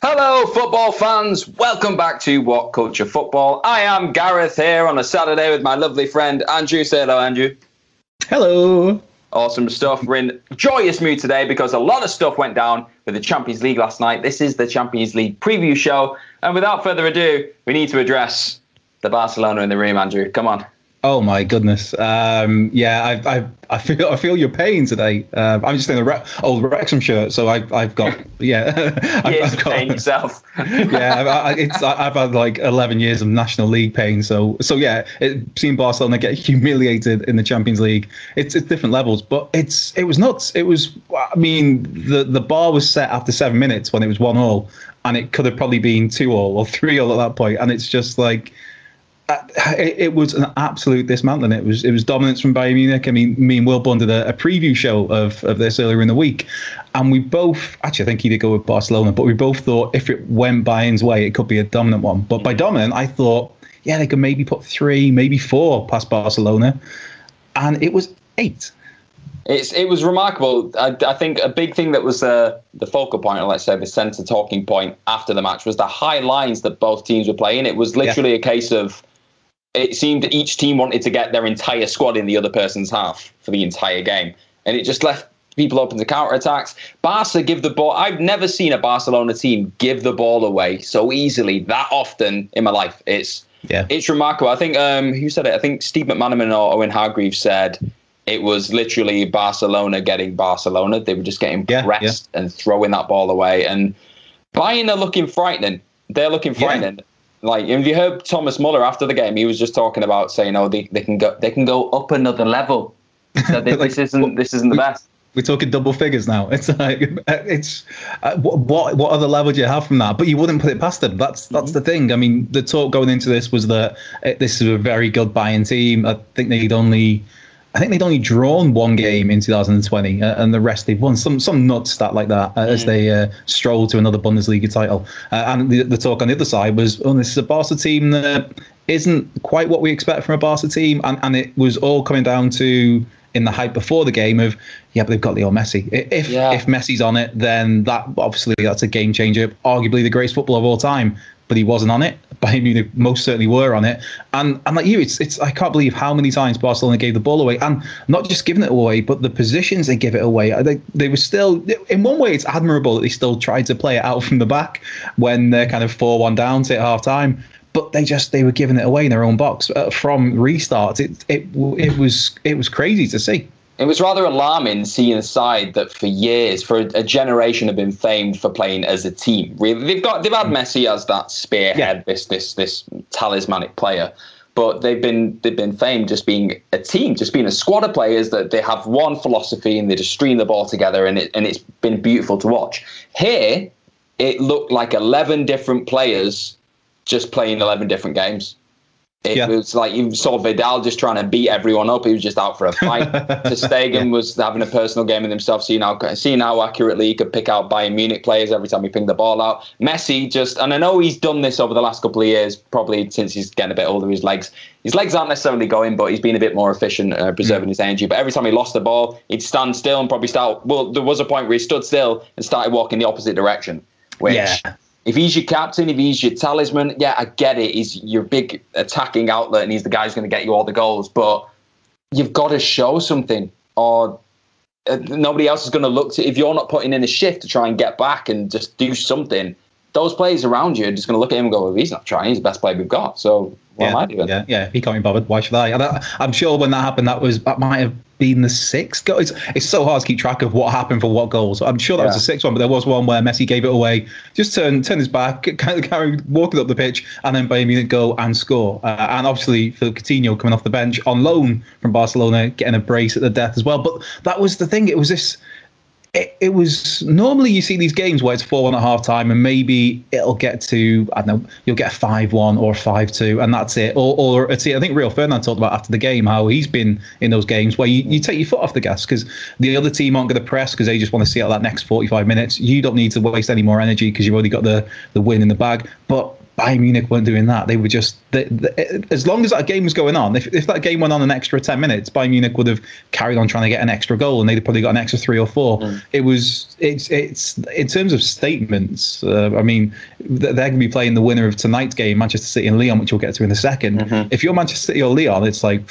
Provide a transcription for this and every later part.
Hello, football fans. Welcome back to What Culture Football. I am Gareth here on a Saturday with my lovely friend Andrew. Say hello, Andrew. Hello. Awesome stuff. We're in joyous mood today because a lot of stuff went down with the Champions League last night. This is the Champions League preview show. And without further ado, we need to address the Barcelona in the room, Andrew. Come on. Oh my goodness. Um, yeah, I, I, I feel I feel your pain today. Uh, I'm just in a Re- old Wrexham shirt, so I've I've got yeah. I've, Years of pain yourself. yeah, I, it's I've had like 11 years of National League pain. So so yeah, it, seeing Barcelona get humiliated in the Champions League, it's it's different levels, but it's it was nuts. It was I mean the the bar was set after seven minutes when it was one all, and it could have probably been two all or three all at that point, and it's just like it, it, was an absolute dismantling. It was it was dominance from Bayern Munich. I mean, me and Will Bond did a, a, preview show of, of this earlier in the week, and we both actually I think he did go with Barcelona, but we both thought if it went Bayern's way, it could be a dominant one. But by dominant, I thought yeah they could maybe put three, maybe four past Barcelona, and it was eight. It's it was remarkable. I, I think a big thing that was uh, the focal point, or let's say the centre talking point after the match, was the high lines that both teams were playing. It was literally yeah. a case of it seemed each team wanted to get their entire squad in the other person's half for the entire game, and it just left people open to counter attacks. Barca give the ball. I've never seen a Barcelona team give the ball away so easily that often in my life. It's yeah, it's remarkable. I think um, who said it? I think Steve McManaman or Owen Hargreaves said it was literally Barcelona getting Barcelona. They were just getting yeah, pressed yeah. and throwing that ball away. And Bayern are looking frightening. They're looking frightening. Yeah. Like, if you heard Thomas Muller after the game, he was just talking about saying, "Oh, they, they can go they can go up another level." So this, like, this isn't this isn't the best. We're talking double figures now. It's like it's uh, what what other level do you have from that? But you wouldn't put it past them. That's that's mm-hmm. the thing. I mean, the talk going into this was that it, this is a very good Bayern team. I think they'd only I think they'd only drawn one game in 2020, uh, and the rest they've won. Some some nuts stat like that uh, mm. as they uh, stroll to another Bundesliga title. Uh, and the, the, talk on the other side was, oh, this is a Barca team that isn't quite what we expect from a Barca team, and and it was all coming down to in the hype before the game of yeah, but they've got Leo Messi. If yeah. if Messi's on it, then that obviously that's a game changer. Arguably the greatest footballer of all time but he wasn't on it. Bayern Munich most certainly were on it. And and like you, it's it's I can't believe how many times Barcelona gave the ball away, and not just giving it away, but the positions they give it away. Uh, they they were still in one way it's admirable that they still tried to play it out from the back when they're kind of four one down to half time. But they just they were giving it away in their own box uh, from restarts. It it it was it was crazy to see. It was rather alarming seeing a side that for years, for a, generation, have been famed for playing as a team. Really, they've got they've had Messi as that spearhead, yeah. this this this talismanic player, but they've been they've been famed just being a team, just being a squad of players that they have one philosophy and they just stream the ball together, and it and it's been beautiful to watch. Here, it looked like eleven different players just playing eleven different games. It yeah. was like you saw Vidal just trying to beat everyone up. He was just out for a fight. Stegen yeah. was having a personal game with himself, seeing how seeing how accurately he could pick out Bayern Munich players every time he pinged the ball out. Messi just, and I know he's done this over the last couple of years, probably since he's getting a bit older. His legs, his legs aren't necessarily going, but he's been a bit more efficient, uh, preserving mm. his energy. But every time he lost the ball, he'd stand still and probably start. Well, there was a point where he stood still and started walking the opposite direction, which. Yeah if he's your captain, if he's your talisman, yeah, I get it. He's your big attacking outlet and he's the guy who's going to get you all the goals. But you've got to show something. or uh, nobody else is going to look to if you're not putting in a shift to try and get back and just do something. Those players around you are just going to look at him and go, well, "He's not trying. He's the best player we've got." So what yeah, am I doing? Yeah, yeah. He can't be bothered. Why should I? I am sure when that happened, that was that might have been the sixth goal. It's, it's so hard to keep track of what happened for what goals. I'm sure that yeah. was the sixth one, but there was one where Messi gave it away, just turn turn his back, kind of carried walking up the pitch, and then Bayern Munich go and score. Uh, and obviously Philippe Coutinho coming off the bench on loan from Barcelona, getting a brace at the death as well. But that was the thing. It was this it, was normally you see these games where it's four one at half time and maybe it'll get to I don't know you'll get a five one or a five two and that's it. Or or I think Rio Ferdinand talked about after the game how he's been in those games where you, you take your foot off the gas because the other team aren't going to press because they just want to see out that next 45 minutes you don't need to waste any more energy because you've already got the the win in the bag. But Bayern Munich weren't doing that. They were just they, they, as long as that game was going on. If, if that game went on an extra ten minutes, Bayern Munich would have carried on trying to get an extra goal, and they'd probably got an extra three or four. Mm. It was it's it's in terms of statements. Uh, I mean, they're going to be playing the winner of tonight's game, Manchester City and Lyon, which we'll get to in a 2nd mm-hmm. If you're Manchester City or Lyon, it's like.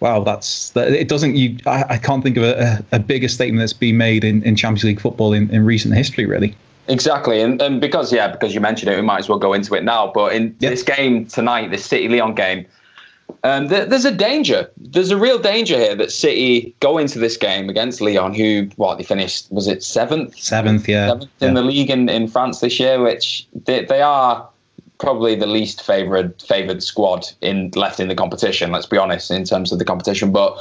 Wow, that's it. Doesn't you? I, I can't think of a, a, bigger statement that's been made in, in Champions League football in, in recent history, really. Exactly, and, and because yeah, because you mentioned it, we might as well go into it now. But in yep. this game tonight, this City Lyon game, um, th- there's a danger. There's a real danger here that City go into this game against Lyon, who what they finished was it seventh, seventh, yeah, seventh in the league in, in France this year, which they, they are probably the least favored favored squad in left in the competition. Let's be honest in terms of the competition, but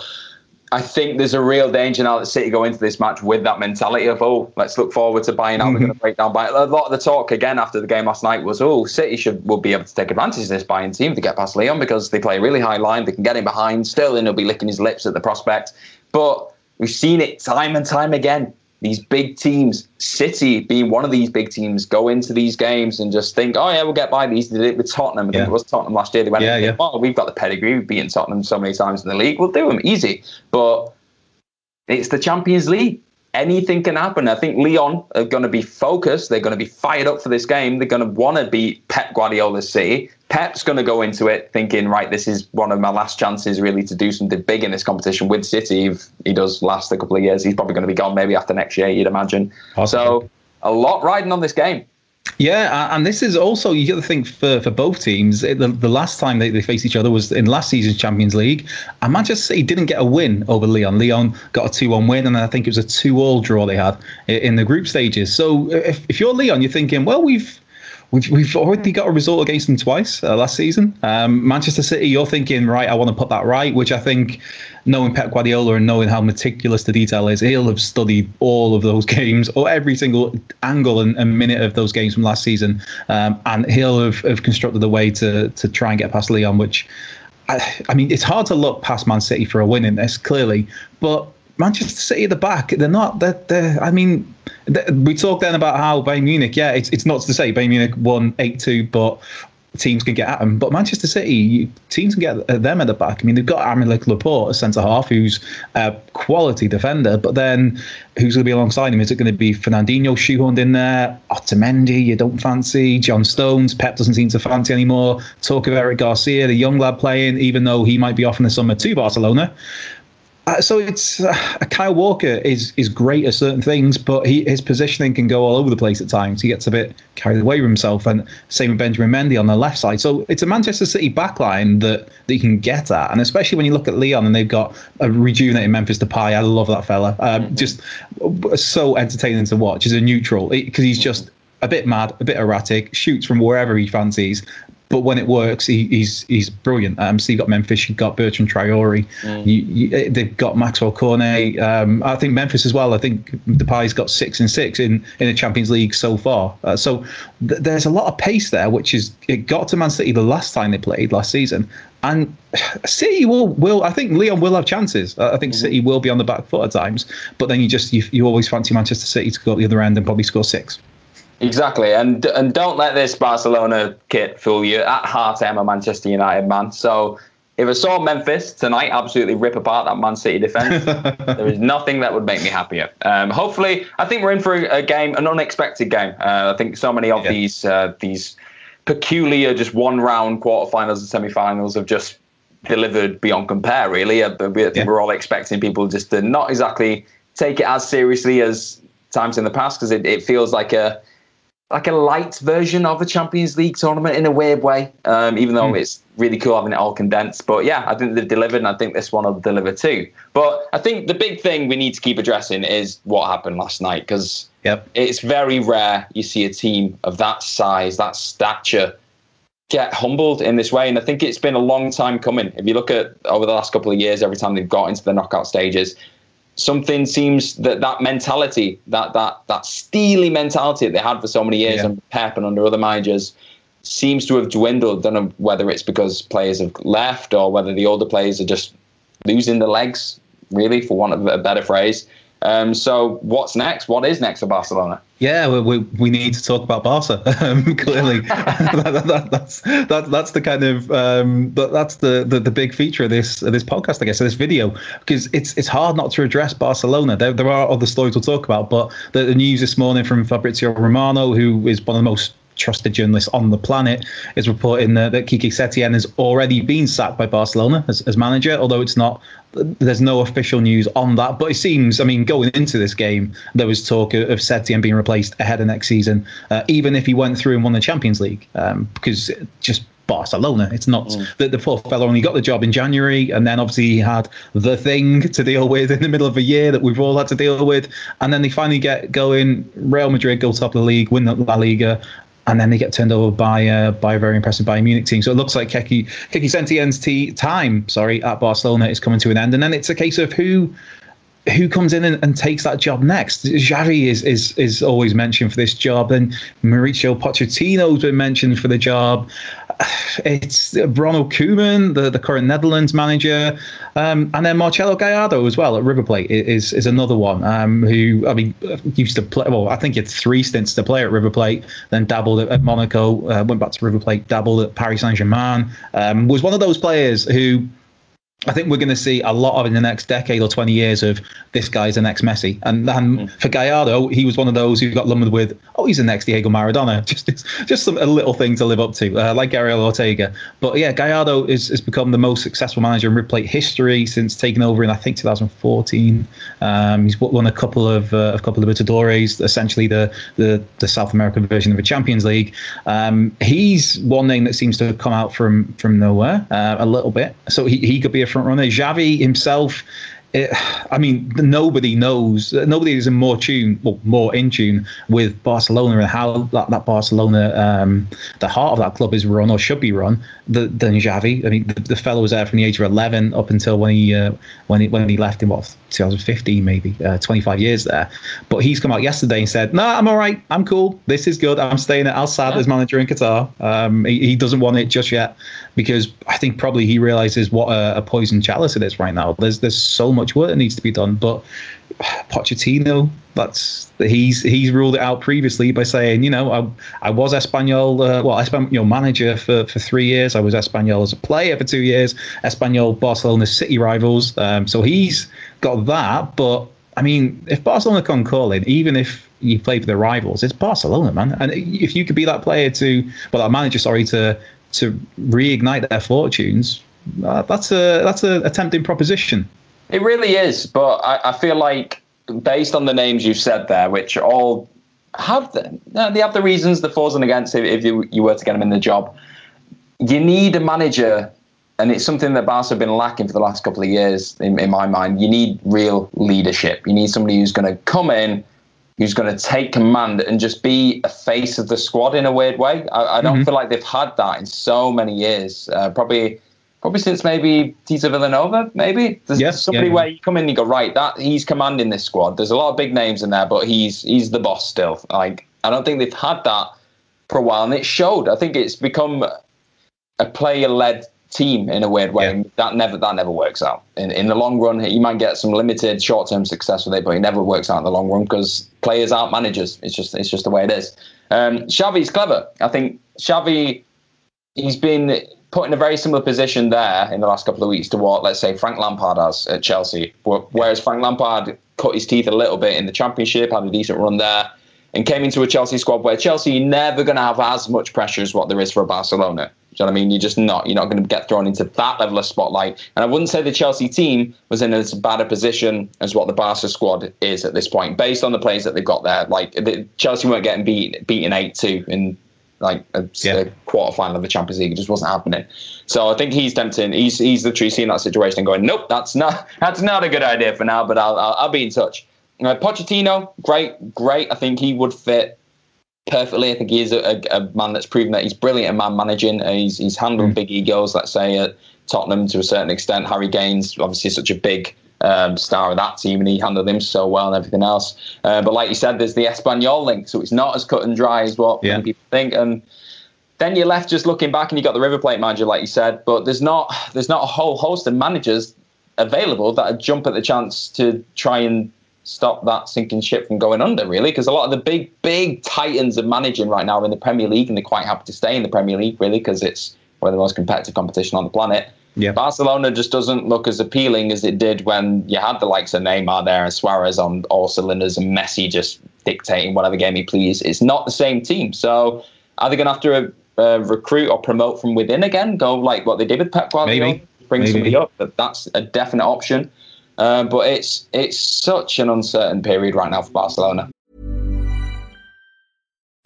I think there's a real danger now that City go into this match with that mentality of, oh, let's look forward to buying out. Mm-hmm. We're going to break down Bayern. A lot of the talk again after the game last night was, oh, City should will be able to take advantage of this Bayern team to get past Lyon because they play a really high line. They can get in behind. Sterling will be licking his lips at the prospect. But we've seen it time and time again these big teams, City being one of these big teams, go into these games and just think, oh yeah, we'll get by these. They did it with Tottenham. I think it was Tottenham last year. They went, yeah, yeah. oh, we've got the pedigree. We've beaten Tottenham so many times in the league. We'll do them easy. But it's the Champions League anything can happen. I think Lyon are going to be focused. They're going to be fired up for this game. They're going to want to beat Pep Guardiola's City. Pep's going to go into it thinking, right, this is one of my last chances really to do something big in this competition with City. If he does last a couple of years, he's probably going to be gone maybe after next year, you'd imagine. So a lot riding on this game. Yeah, and this is also you got to think for, for both teams. The, the last time they, they faced each other was in last season's Champions League, and Manchester City didn't get a win over Lyon. Lyon got a two-one win, and I think it was a two-all draw they had in the group stages. So if, if you're Lyon, you're thinking, well, we've We've, we've already got a result against them twice uh, last season. Um, Manchester City, you're thinking, right, I want to put that right, which I think, knowing Pep Guardiola and knowing how meticulous the detail is, he'll have studied all of those games or every single angle and, and minute of those games from last season. Um, and he'll have, have constructed a way to, to try and get past Lyon, which I, I mean, it's hard to look past Man City for a win in this, clearly, but Manchester City at the back, they're not. They're, they're I mean, they're, we talked then about how Bayern Munich. Yeah, it's it's not to say Bayern Munich won eight two, but teams can get at them. But Manchester City, teams can get at them at the back. I mean, they've got Aymeric Laporte, a centre half, who's a quality defender. But then who's going to be alongside him? Is it going to be Fernandinho shoehorned in there? Otamendi, you don't fancy? John Stones, Pep doesn't seem to fancy anymore. Talk of Eric Garcia, the young lad playing, even though he might be off in the summer to Barcelona. Uh, so it's uh, Kyle Walker is is great at certain things, but he, his positioning can go all over the place at times. He gets a bit carried away with himself, and same with Benjamin Mendy on the left side. So it's a Manchester City backline that that you can get at, and especially when you look at Lyon and they've got a rejuvenated Memphis Depay. I love that fella. Um, mm-hmm. Just so entertaining to watch. He's a neutral because he's just a bit mad, a bit erratic, shoots from wherever he fancies, but when it works, he, he's he's brilliant. Um, so you got Memphis, you've got Bertrand Traore, mm. you, you, they've got Maxwell Cornet. Um, I think Memphis as well. I think Depay's got six and six in in the Champions League so far. Uh, so th- there's a lot of pace there, which is it got to Man City the last time they played last season, and City will will I think Lyon will have chances. I think mm-hmm. City will be on the back foot at times, but then you just you, you always fancy Manchester City to go at the other end and probably score six. Exactly, and and don't let this Barcelona kit fool you. At heart, I'm a Manchester United man. So if I saw Memphis tonight absolutely rip apart that Man City defense, there is nothing that would make me happier. Um, hopefully, I think we're in for a, a game, an unexpected game. Uh, I think so many of yeah. these uh, these peculiar, just one round quarterfinals and semi-finals have just delivered beyond compare. Really, I, I think yeah. we're all expecting people just to not exactly take it as seriously as times in the past because it, it feels like a like a light version of a Champions League tournament in a weird way. Um, even though mm. it's really cool having it all condensed, but yeah, I think they've delivered, and I think this one will deliver too. But I think the big thing we need to keep addressing is what happened last night because yep. it's very rare you see a team of that size, that stature. Get humbled in this way, and I think it's been a long time coming. If you look at over the last couple of years, every time they've got into the knockout stages, something seems that that mentality, that that that steely mentality that they had for so many years yeah. under Pep and under other managers, seems to have dwindled. I don't know whether it's because players have left or whether the older players are just losing the legs, really, for want of a better phrase. Um, so what's next? What is next for Barcelona? Yeah, we, we, we need to talk about Barca. Um, clearly, that, that, that's that, that's the kind of um, that's the, the, the big feature of this of this podcast, I guess, of this video, because it's it's hard not to address Barcelona. There, there are other stories we'll talk about, but the, the news this morning from Fabrizio Romano, who is one of the most trusted journalist on the planet, is reporting that, that Kike Setien has already been sacked by Barcelona as, as manager, although it's not there's no official news on that. But it seems, I mean, going into this game, there was talk of, of Setien being replaced ahead of next season, uh, even if he went through and won the Champions League, um, because just Barcelona. It's not mm. that the poor fellow only got the job in January, and then obviously he had the thing to deal with in the middle of a year that we've all had to deal with, and then they finally get going. Real Madrid go top of the league, win the La Liga, and then they get turned over by uh, by a very impressive Bayern Munich team. So it looks like Kike Kike Setien's t- time, sorry, at Barcelona is coming to an end, and then it's a case of who who comes in and, and, takes that job next? Xavi is is is always mentioned for this job, and Mauricio Pochettino's been mentioned for the job. It's Ronald Koeman, the, the current Netherlands manager, um, and then Marcelo Gallardo as well at River Plate is is another one um, who I mean used to play. Well, I think he had three stints to play at River Plate, then dabbled at, at Monaco, uh, went back to River Plate, dabbled at Paris Saint Germain. Um, was one of those players who I think we're going to see a lot of in the next decade or 20 years of this guy's the next Messi. And then mm. for Gallardo, he was one of those who got lumbered with, oh, he's the next Diego Maradona. Just just some a little thing to live up to, uh, like Ariel Ortega. But yeah, Gallardo is, has become the most successful manager in River Plate history since taking over in, I think, 2014. Um, he's won a couple of uh, a couple of Libertadores, essentially the, the, the South American version of the Champions League. Um, he's one name that seems to have come out from, from nowhere uh, a little bit. So he, he could be a front runner. Xavi himself it, I mean, nobody knows, nobody is in more tune, well, more in tune with Barcelona and how that, that Barcelona, um, the heart of that club is run or should be run than Xavi. I mean, the, the fellow was there from the age of 11 up until when he uh, when he when he left in what 2015 maybe, uh, 25 years there. But he's come out yesterday and said, "No, nah, I'm all right. I'm cool. This is good. I'm staying at Al Sadd yeah. as manager in Qatar. Um, he, he, doesn't want it just yet because I think probably he realizes what a, a poison chalice it is right now. There's there's so much work that needs to be done, but Pochettino, that's he's he's ruled it out previously by saying, you know, I I was Espanyol, uh, well, Espanyol manager for, for three years. I was Espanyol as a player for two years. Espanyol, Barcelona city rivals. Um, so he's got that. But I mean, if Barcelona can call calling, even if you play for the rivals, it's Barcelona, man. And if you could be that player to, well, that manager, sorry, to to reignite their fortunes, uh, that's a that's a, a tempting proposition. It really is, but I, I feel like based on the names you've said there, which all have the, they have the reasons, the fors and against if, if you, you were to get them in the job. You need a manager, and it's something that Barca have been lacking for the last couple of years, in, in my mind. You need real leadership. You need somebody who's going to come in, who's going to take command and just be a face of the squad in a weird way. I, I don't mm-hmm. feel like they've had that in so many years. Uh, probably probably since maybe Tito Vilanova. maybe. There's yes, somebody yeah, where you come in and you go, right, that he's commanding this squad. There's a lot of big names in there, but he's he's the boss still. Like I don't think they've had that for a while, and it showed. I think it's become a player led team in a weird way. Yeah. That never that never works out. In in the long run, you might get some limited short term success with it, but it never works out in the long run because players aren't managers. It's just it's just the way it is. Um, Xavi's clever. I think Xavi, he's been put in a very similar position there in the last couple of weeks to what, let's say, Frank Lampard has at Chelsea. Whereas Frank Lampard cut his teeth a little bit in the Championship, had a decent run there, and came into a Chelsea squad where Chelsea are never going to have as much pressure as what there is for Barcelona. You know what I mean? You're just not. You're not going to get thrown into that level of spotlight. And I wouldn't say the Chelsea team was in as bad a position as what the Barca squad is at this point, based on the players that they've got there. Like the, Chelsea weren't getting beat, beaten eight two in like a, yeah. a quarter final of the Champions League. It just wasn't happening. So I think he's tempting. He's he's literally seeing that situation and going, nope, that's not that's not a good idea for now. But I'll I'll, I'll be in touch. Uh, Pochettino, great, great. I think he would fit perfectly. I think he is a, a, man that's proven that he's brilliant at man managing. He's he's handled mm. big egos, let's say at Tottenham to a certain extent. Harry Kane's obviously such a big um, star of that team, and he handled him so well and everything else. Uh, but like you said, there's the Espanyol link, so it's not as cut and dry as what yeah. people think. And then you're left just looking back, and you got the River Plate manager, like you said. But there's not there's not a whole host of managers available that jump at the chance to try and stop that sinking ship from going under, really, because a lot of the big, big titans of managing right now are in the Premier League, and they're quite happy to stay in the Premier League, really, because it's one of the most competitive competition on the planet. Yeah. Barcelona just doesn't look as appealing as it did when you had the likes of Neymar there and Suarez on all cylinders and Messi just dictating whatever game he please. It's not the same team. So are they going to have to uh, recruit or promote from within again? Go like what they did with Pep Guardiola, Maybe. bring Maybe. somebody up. That's a definite option. Uh, but it's it's such an uncertain period right now for Barcelona.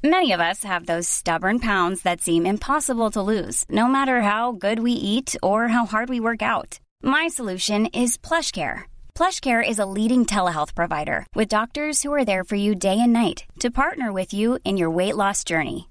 Many of us have those stubborn pounds that seem impossible to lose, no matter how good we eat or how hard we work out. My solution is PlushCare. PlushCare is a leading telehealth provider with doctors who are there for you day and night to partner with you in your weight loss journey.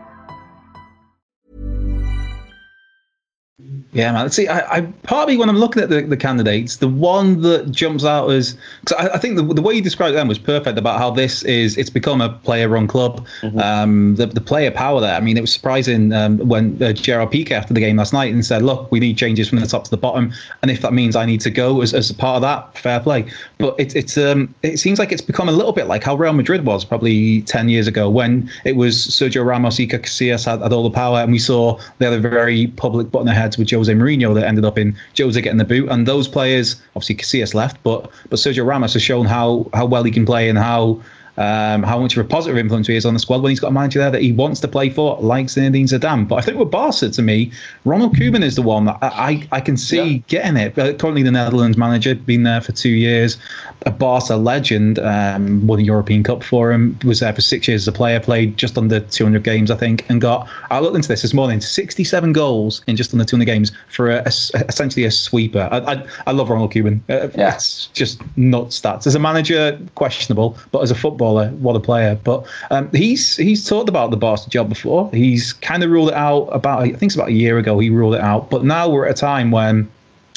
Yeah, man. See, I, I partly when I'm looking at the, the candidates, the one that jumps out as because I, I, think the, the way you described them was perfect about how this is it's become a player-run club. Mm-hmm. Um, the, the player power there. I mean, it was surprising um, when uh, Gerard Piqué after the game last night and said, "Look, we need changes from the top to the bottom, and if that means I need to go as, as a part of that, fair play." But it, it's um, it seems like it's become a little bit like how Real Madrid was probably ten years ago when it was Sergio Ramos, Iker Casillas had, had all the power, and we saw they had a very public button their with Jose Mourinho that ended up in Jose getting the boot. And those players, obviously Casillas left, but but Sergio Ramos has shown how how well he can play and how um, how much of a positive influence he is on the squad when he's got a manager there that he wants to play for, like Zinedine Zidane. But I think with Barca, to me, Ronald Koeman is the one that I, I, can see yeah. getting it. Currently, the Netherlands manager, been there for two years, a Barca legend, um, won the European Cup for him, was there for six years as a player, played just under 200 games, I think, and got, I looked into this this morning, 67 goals in just under 200 games for a, a, essentially a sweeper. I, I, I love Ronald Koeman. Uh, yeah. It's just nuts stats. As a manager, questionable, but as a footballer, footballer, what a player. But um, he's he's talked about the Barca job before. He's kind of ruled it out about I think it's about a year ago. He ruled it out, but now we're at a time when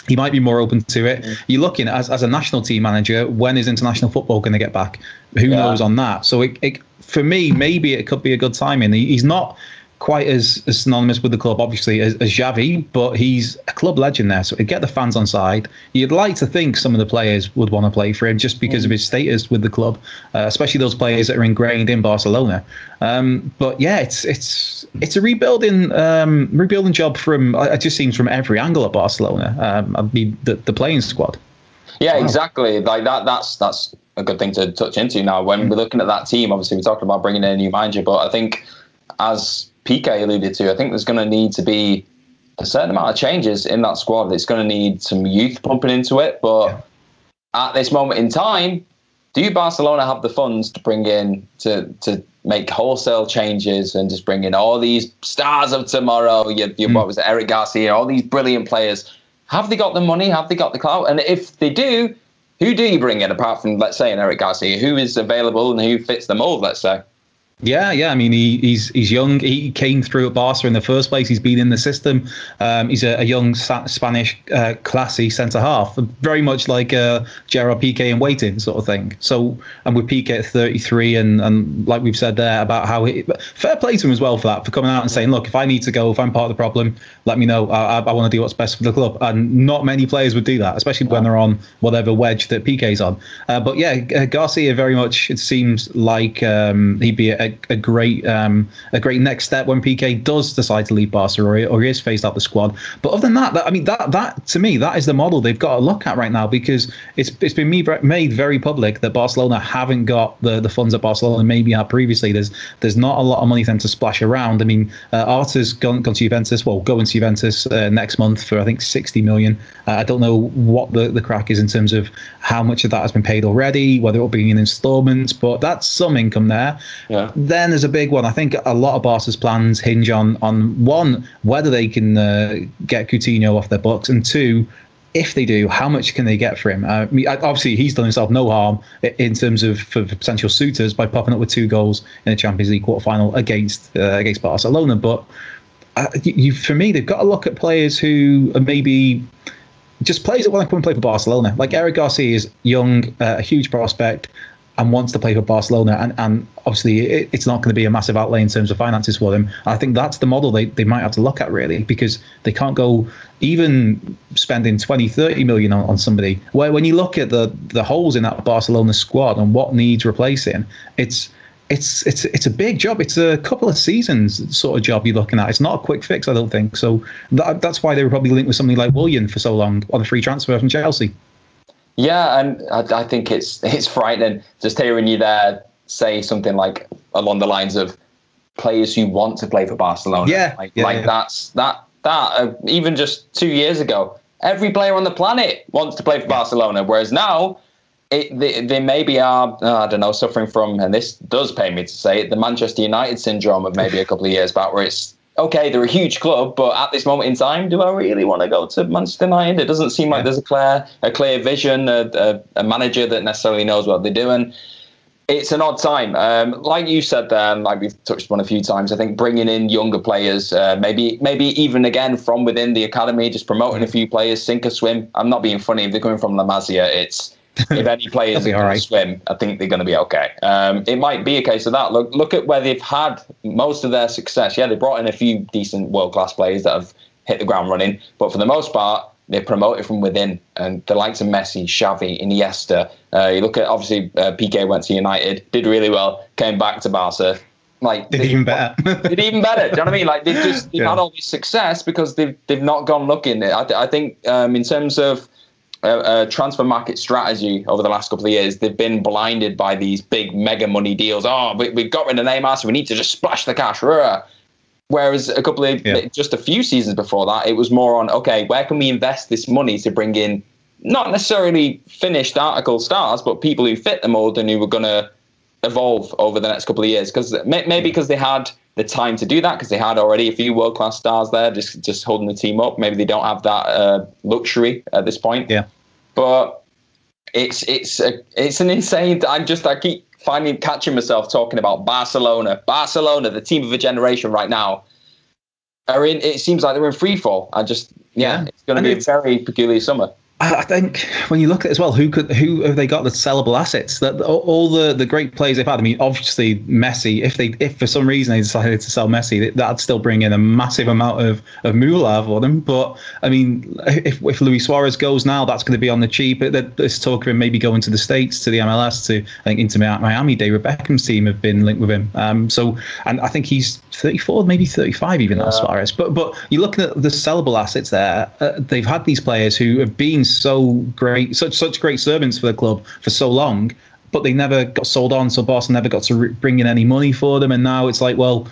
he might be more open to it. Mm. You're looking as as a national team manager. When is international football going to get back? Who yeah. knows on that? So it, it, for me, maybe it could be a good timing. He, he's not quite as, as synonymous with the club, obviously, as, as Xavi, but he's a club legend there. So to get the fans on side, you'd like to think some of the players would want to play for him just because mm. of his status with the club, uh, especially those players that are ingrained in Barcelona. Um, but yeah, it's it's it's a rebuilding um, rebuilding job from it just seems from every angle at Barcelona. Um, I mean the the playing squad. Yeah, wow. exactly. Like that. That's that's a good thing to touch into now. When mm. we're looking at that team, obviously we're talking about bringing in a new manager, but I think as Piqué alluded to, I think there's going to need to be a certain amount of changes in that squad. It's going to need some youth pumping into it, but yeah. at this moment in time, do Barcelona have the funds to bring in to to make wholesale changes and just bring in all these stars of tomorrow? You, you, mm. What was it, Eric Garcia? All these brilliant players. Have they got the money? Have they got the clout? And if they do, who do you bring in apart from, let's say, an Eric Garcia? Who is available and who fits the mold? Let's say. Yeah, yeah. I mean, he, he's he's young. He came through at Barca in the first place. He's been in the system. Um, he's a, a young Spanish uh, classy centre half, very much like uh, Gerard Piqué and waiting sort of thing. So, and with Piqué at 33, and and like we've said there about how he, fair play to him as well for that, for coming out and saying, look, if I need to go, if I'm part of the problem, let me know. I, I, I want to do what's best for the club. And not many players would do that, especially when they're on whatever wedge that Piqué's on. Uh, but yeah, Garcia very much it seems like um, he'd be a, a great um, a great next step when Piqué does decide to leave Barca or, or he is phased out the squad. But other than that, that, I mean that that to me that is the model they've got to look at right now because it's it's been made very public that Barcelona haven't got the, the funds that Barcelona maybe had previously. There's there's not a lot of money for them to splash around. I mean, uh, Arthur's gone, gone to Juventus. Well, going to Juventus uh, next month for I think 60 million. Uh, I don't know what the, the crack is in terms of how much of that has been paid already, whether it'll be in installments, but that's some income there. Yeah. Then there's a big one. I think a lot of Barca's plans hinge on on one whether they can uh, get Coutinho off their books, and two, if they do, how much can they get for him? Uh, obviously, he's done himself no harm in terms of for potential suitors by popping up with two goals in the Champions League quarterfinal against uh, against Barcelona. But uh, you, for me, they've got to look at players who are maybe just players that want to come and play for Barcelona. Like Eric Garcia is young, uh, a huge prospect, and wants to play for Barcelona. And, and obviously, it, it's not going to be a massive outlay in terms of finances for them. I think that's the model they, they might have to look at, really, because they can't go even spending 20, 30 million on, on somebody. Where when you look at the, the holes in that Barcelona squad and what needs replacing, it's it's it's it's a big job. It's a couple of seasons sort of job you're looking at. It's not a quick fix, I don't think. So that, that's why they were probably linked with something like Willian for so long on a free transfer from Chelsea. Yeah, and I, I think it's it's frightening just hearing you there say something like along the lines of players who want to play for Barcelona. Yeah, like, yeah, like yeah. that's that that uh, even just two years ago, every player on the planet wants to play for Barcelona. Whereas now it, they, they maybe are, uh, I don't know, suffering from, and this does pay me to say it, the Manchester United syndrome of maybe a couple of years back, where it's okay, they're a huge club, but at this moment in time, do I really want to go to Manchester United? It doesn't seem like there's a clear, a clear vision, a, a, a manager that necessarily knows what they're doing. It's an odd time. Um, like you said there, and like we've touched on a few times, I think bringing in younger players, uh, maybe maybe even again from within the academy, just promoting a few players, sink or swim. I'm not being funny. If they're coming from La Masia, it's if any players can right. swim, I think they're going to be okay. Um, it might be a case of that. Look, look at where they've had most of their success. Yeah, they brought in a few decent world class players that have hit the ground running, but for the most part, they're promoted from within. And the likes of Messi, Xavi, Iniesta. Uh, you look at obviously uh, Piqué went to United, did really well, came back to Barca. Like did they, even better. did even better. Do you know what I mean? Like they've just they've yeah. had all this success because they've they've not gone looking. I, I think um, in terms of a, transfer market strategy over the last couple of years, they've been blinded by these big mega money deals. Oh, we, we got rid of Neymar, so we need to just splash the cash. Whereas a couple of yeah. just a few seasons before that, it was more on okay, where can we invest this money to bring in not necessarily finished article stars, but people who fit the mold and who were going to evolve over the next couple of years. Because maybe because they had the time to do that, because they had already a few world class stars there, just just holding the team up. Maybe they don't have that uh, luxury at this point. Yeah but it's it's a, it's an insane. I just I keep finding catching myself talking about Barcelona, Barcelona, the team of a generation right now. Are in. It seems like they're in free fall. I just yeah, yeah. it's going to be a very peculiar summer. I think when you look at it as well, who could who have they got the sellable assets? That all the the great players they've had. I mean, obviously Messi. If they if for some reason they decided to sell Messi, that'd still bring in a massive amount of of moolah for them. But I mean, if if Luis Suarez goes now, that's going to be on the cheap. There's talk of him maybe going to the states to the MLS to I think into Miami. David Beckham's team have been linked with him. Um, so and I think he's 34, maybe 35 even yeah. now Suarez. But but you're looking at the sellable assets there. Uh, they've had these players who have been been so great, such such great servants for the club for so long, but they never got sold on. So Boston never got to re- bring in any money for them, and now it's like, well,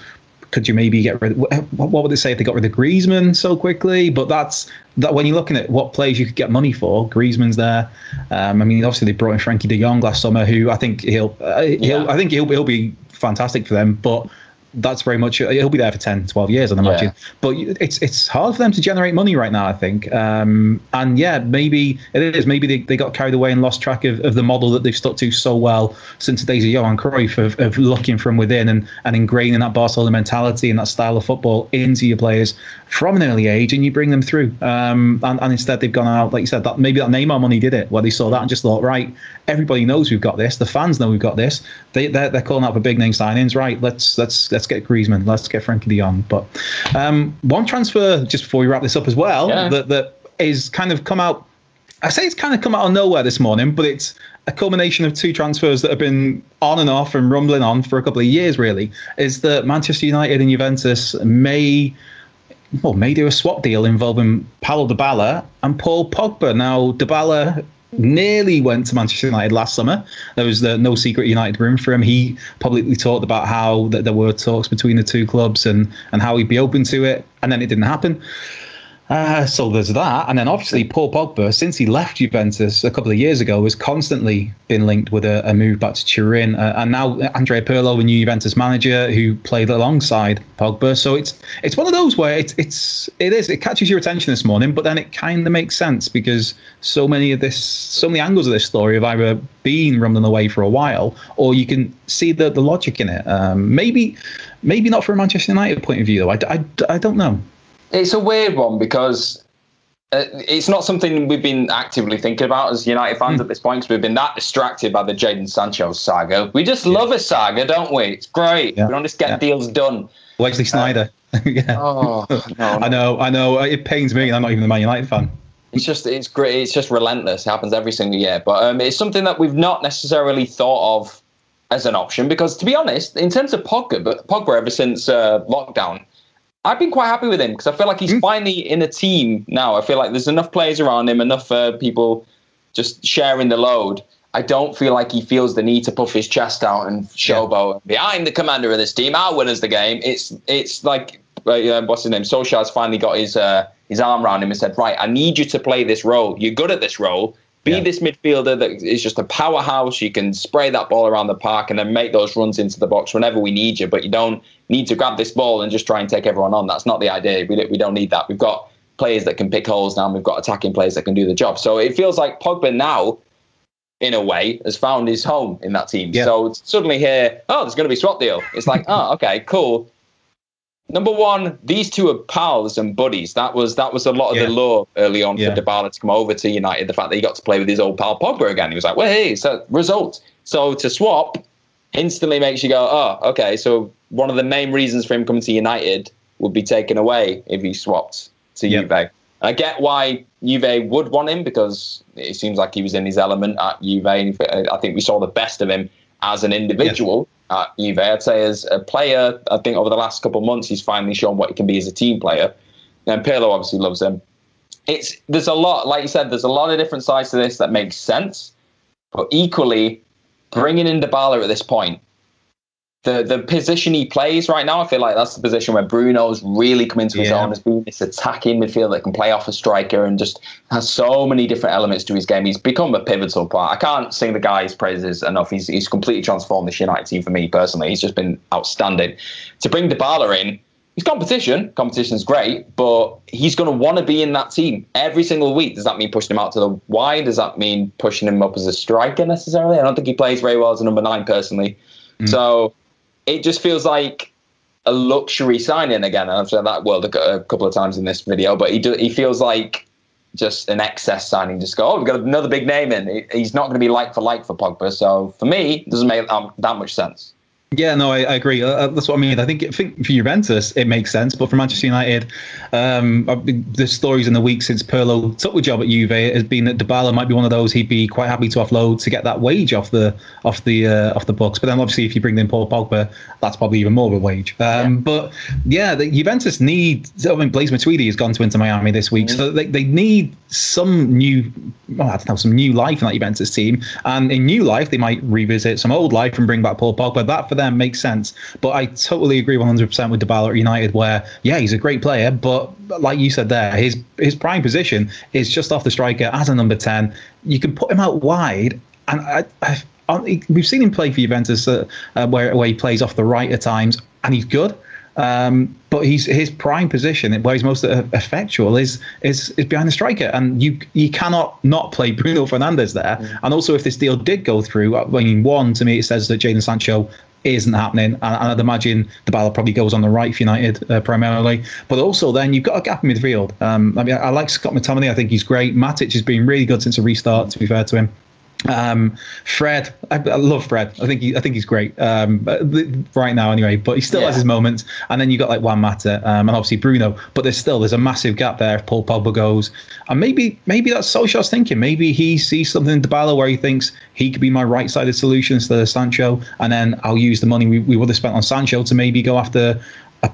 could you maybe get rid? Of, what would they say if they got rid of Griezmann so quickly? But that's that when you're looking at what players you could get money for. Griezmann's there. Um, I mean, obviously they brought in Frenkie De Jong last summer, who I think he'll, uh, he'll yeah. I think he'll he'll be fantastic for them, but that's very much he'll be there for 10 12 years i'd imagine. Yeah. but it's it's hard for them to generate money right now i think. Um, and yeah maybe it is maybe they, they got carried away and lost track of, of the model that they've stuck to so well since the days of Johan Cruyff of, of looking from within and, and ingraining that Barcelona mentality and that style of football into your players from an early age and you bring them through. Um, and, and instead they've gone out like you said that maybe that Neymar money did it where they saw that and just thought right everybody knows we've got this the fans know we've got this they, they're, they're calling out for big name signings right let's let's let's get Griezmann let's get Frenkie de Jong but um, one transfer just before we wrap this up as well yeah. that, that is kind of come out I say it's kind of come out of nowhere this morning but it's a culmination of two transfers that have been on and off and rumbling on for a couple of years really is that Manchester United and Juventus may well, may do a swap deal involving Paulo Dybala and Paul Pogba. Now, Dybala nearly went to Manchester United last summer. There was the no secret United room for him. He publicly talked about how that there were talks between the two clubs and and how he'd be open to it, and then it didn't happen. Uh, so there's that, and then obviously Paul Pogba, since he left Juventus a couple of years ago, has constantly been linked with a, a move back to Turin, uh, and now Andrea Pirlo, the new Juventus manager, who played alongside Pogba. So it's it's one of those where it's it's it is it catches your attention this morning, but then it kind of makes sense because so many of this, so many angles of this story have either been rumbling away for a while, or you can see the the logic in it. Um, maybe maybe not from a Manchester United point of view though. I, I, I don't know. It's a weird one because uh, it's not something we've been actively thinking about as United fans mm. at this point because we've been that distracted by the Jadon Sancho saga. We just yeah. love a saga, don't we? It's great. Yeah. We don't just get yeah. deals done. Wesley Sneijder. Uh, yeah. Oh, no, no. I know, I know. It pains me, and I'm not even a Man United fan. It's just, it's great. It's just relentless. It happens every single year. But um, it's something that we've not necessarily thought of as an option because, to be honest, in terms of Pogba, but Pogba ever since uh, lockdown I've been quite happy with him because I feel like he's mm. finally in a team now. I feel like there's enough players around him, enough uh, people just sharing the load. I don't feel like he feels the need to puff his chest out and showboat. Yeah. I'm the commander of this team. I'll win us the game. It's it's like uh, what's his name? Solskjaer's finally got his uh, his arm around him and said, "Right, I need you to play this role. You're good at this role. Be yeah. this midfielder that is just a powerhouse. You can spray that ball around the park and then make those runs into the box whenever we need you. But you don't need to grab this ball and just try and take everyone on. That's not the idea. We don't, we don't need that. We've got players that can pick holes now. And we've got attacking players that can do the job. So it feels like Pogba now, in a way, has found his home in that team. Yeah. So suddenly here, oh, there's going to be swap deal. It's like, oh, okay, cool number one, these two are pals and buddies. That was that was a lot of yeah. the lure early on yeah. for Dybala to come over to United. The fact that he got to play with his old pal Pogba again. He was like, well, hey, so result. So to swap instantly makes you go, oh, okay. So one of the main reasons for him coming to United would be taken away if he swapped to yep. Juve. I get why Juve would want him because it seems like he was in his element at Juve. I think we saw the best of him as an individual at Juve. Uh, I'd say as a player, I think over the last couple of months, he's finally shown what he can be as a team player. And Pirlo obviously loves him. It's there's a lot, like you said, there's a lot of different sides to this that makes sense. But equally, bringing in Dybala at this point the the position he plays right now, I feel like that's the position where Bruno's really come into his yeah. own as being this attacking midfielder that can play off a striker and just has so many different elements to his game. He's become a pivotal part. I can't sing the guy's praises enough. He's he's completely transformed the United team for me personally. He's just been outstanding. To bring Dybala in, he's competition. Competition's great, but he's going to want to be in that team every single week. Does that mean pushing him out to the wide? Does that mean pushing him up as a striker necessarily? I don't think he plays very well as a number nine personally. Mm. So it just feels like a luxury signing again. And I've said that word a, couple of times in this video, but he do, he feels like just an excess signing. Just go, oh, we've got another big name in. He's not going to be like for like for Pogba. So for me, it doesn't make um, that much sense. Yeah, no, I, I agree. Uh, uh, that's what I mean. I think, I think for Juventus it makes sense, but for Manchester United, um, the stories in the week since Pirlo took the job at Juve has been that Dybala might be one of those he'd be quite happy to offload to get that wage off the off the uh, off the books. But then obviously if you bring in Paul Pogba, that's probably even more of a wage. Um, yeah. But yeah, the Juventus need. I mean, Blaise Matuidi has gone to Inter Miami this week, mm-hmm. so they, they need some new, well, I don't know, some new life in that Juventus team. And in new life, they might revisit some old life and bring back Paul Pogba. That for them them makes sense. But I totally agree 100% with Dybala at United, where yeah, he's a great player, but like you said there, his his prime position is just off the striker as a number 10. You can put him out wide, and I, I we've seen him play for Juventus uh, uh, where where he plays off the right at times, and he's good. Um, but he's his prime position, where he's most effectual, is is is behind the striker, and you you cannot not play Bruno Fernandes there. Mm. And also, if this deal did go through, I mean, one to me it says that Jadon Sancho isn't happening. And, I'd imagine Dybala probably goes on the right for United uh, primarily. But also, then you've got a gap in midfield. Um, I mean, I, I like Scott McTominay. I think he's great. Matic has been really good since the restart. To be fair to him. Um, Fred, I, I, love Fred. I think he, I think he's great um, right now, anyway. But he still yeah. has his moments. And then you got like Juan Mata um, and obviously Bruno. But there's still there's a massive gap there if Paul Pogba goes. And maybe maybe that's Solskjaer's thinking. Maybe he sees something in Dybala where he thinks he could be my right-sided solution instead of Sancho, and then I'll use the money we, we would have spent on Sancho to maybe go after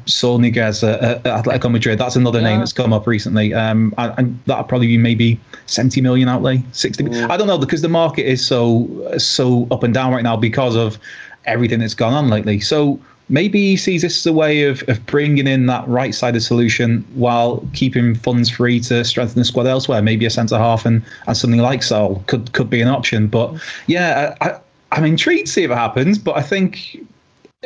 Saul Niguez at, Atletico Madrid. That's another yeah. name that's come up recently. Um, and, and that'll probably be maybe 70 million outlay, 60. Mm. I don't know because the market is so so up and down right now because of everything that's gone on lately. So maybe he sees this as a way of, of bringing in that right sided solution while keeping funds free to strengthen the squad elsewhere. Maybe a centre half and, and something like Saul could could be an option. But yeah, I, I'm intrigued to see if it happens. But I think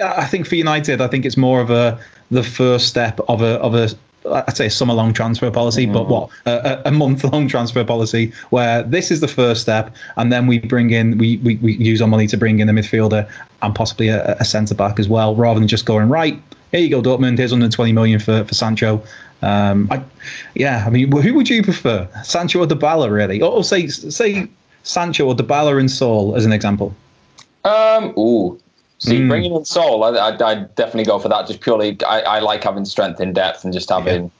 I think for United, I think it's more of a the first step of a of a I'd say a summer long transfer policy, mm-hmm. but what a, a month long transfer policy where this is the first step, and then we bring in we, we, we use our money to bring in a midfielder and possibly a, a centre back as well, rather than just going right. Here you go, Dortmund. Here's 120 million for for Sancho. Um, I, yeah, I mean, who would you prefer, Sancho or Dybala, really? Or, or say say Sancho or Dybala and Saul as an example. Um, ooh, See, mm. bringing in Saul, I, I, definitely go for that. Just purely, I, I like having strength in depth and just having yeah.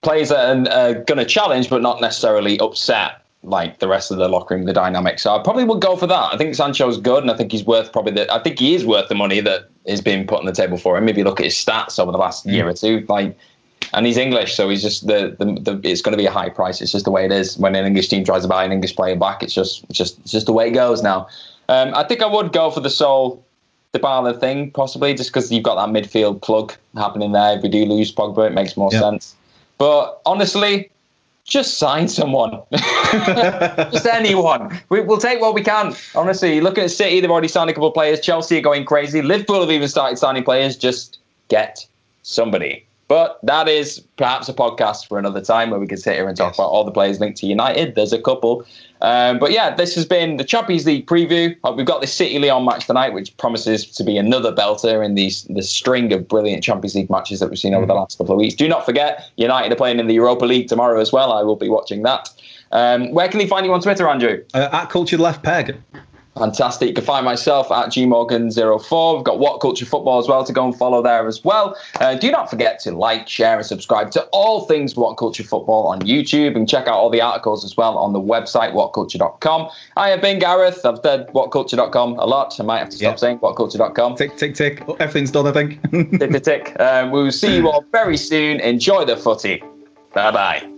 players that are going to challenge, but not necessarily upset like the rest of the locker room, the dynamic. So I probably would go for that. I think Sancho's good, and I think he's worth probably the. I think he is worth the money that is being put on the table for him. Maybe look at his stats over the last mm. year or two, like. And he's English, so he's just the, the, the it's going to be a high price. It's just the way it is. When an English team tries to buy an English player back, it's just it's just it's just the way it goes now. Um, I think I would go for the Saul Dybala thing, possibly, just because you've got that midfield plug happening there. If we do lose Pogba, it makes more sense. But honestly, just sign someone. just anyone. We, will take what we can. Honestly, looking at City, they've already signed a couple of players. Chelsea are going crazy. Liverpool have even started signing players. Just get somebody. But that is perhaps a podcast for another time where we can sit here and talk yes. about all the players linked to United. There's a couple. Um, but yeah, this has been the Champions League preview. We've got the City Lyon match tonight, which promises to be another belter in these the string of brilliant Champions League matches that we've seen over the mm. last couple of weeks. Do not forget, United are playing in the Europa League tomorrow as well. I will be watching that. Um, where can they find you on Twitter, Andrew? Uh, at Cultured Left Peg. Fantastic. You can find myself at gmorgan04. We've got What Culture Football as well to go and follow there as well. Uh, do not forget to like, share, and subscribe to all things What Culture Football on YouTube and check out all the articles as well on the website, whatculture.com. I have been Gareth. I've said whatculture.com a lot. I might have to stop saying whatculture.com. Tick, tick, tick. Everything's done, I think. tick, tick, tick. Um, we will see you all very soon. Enjoy the footy. Bye bye.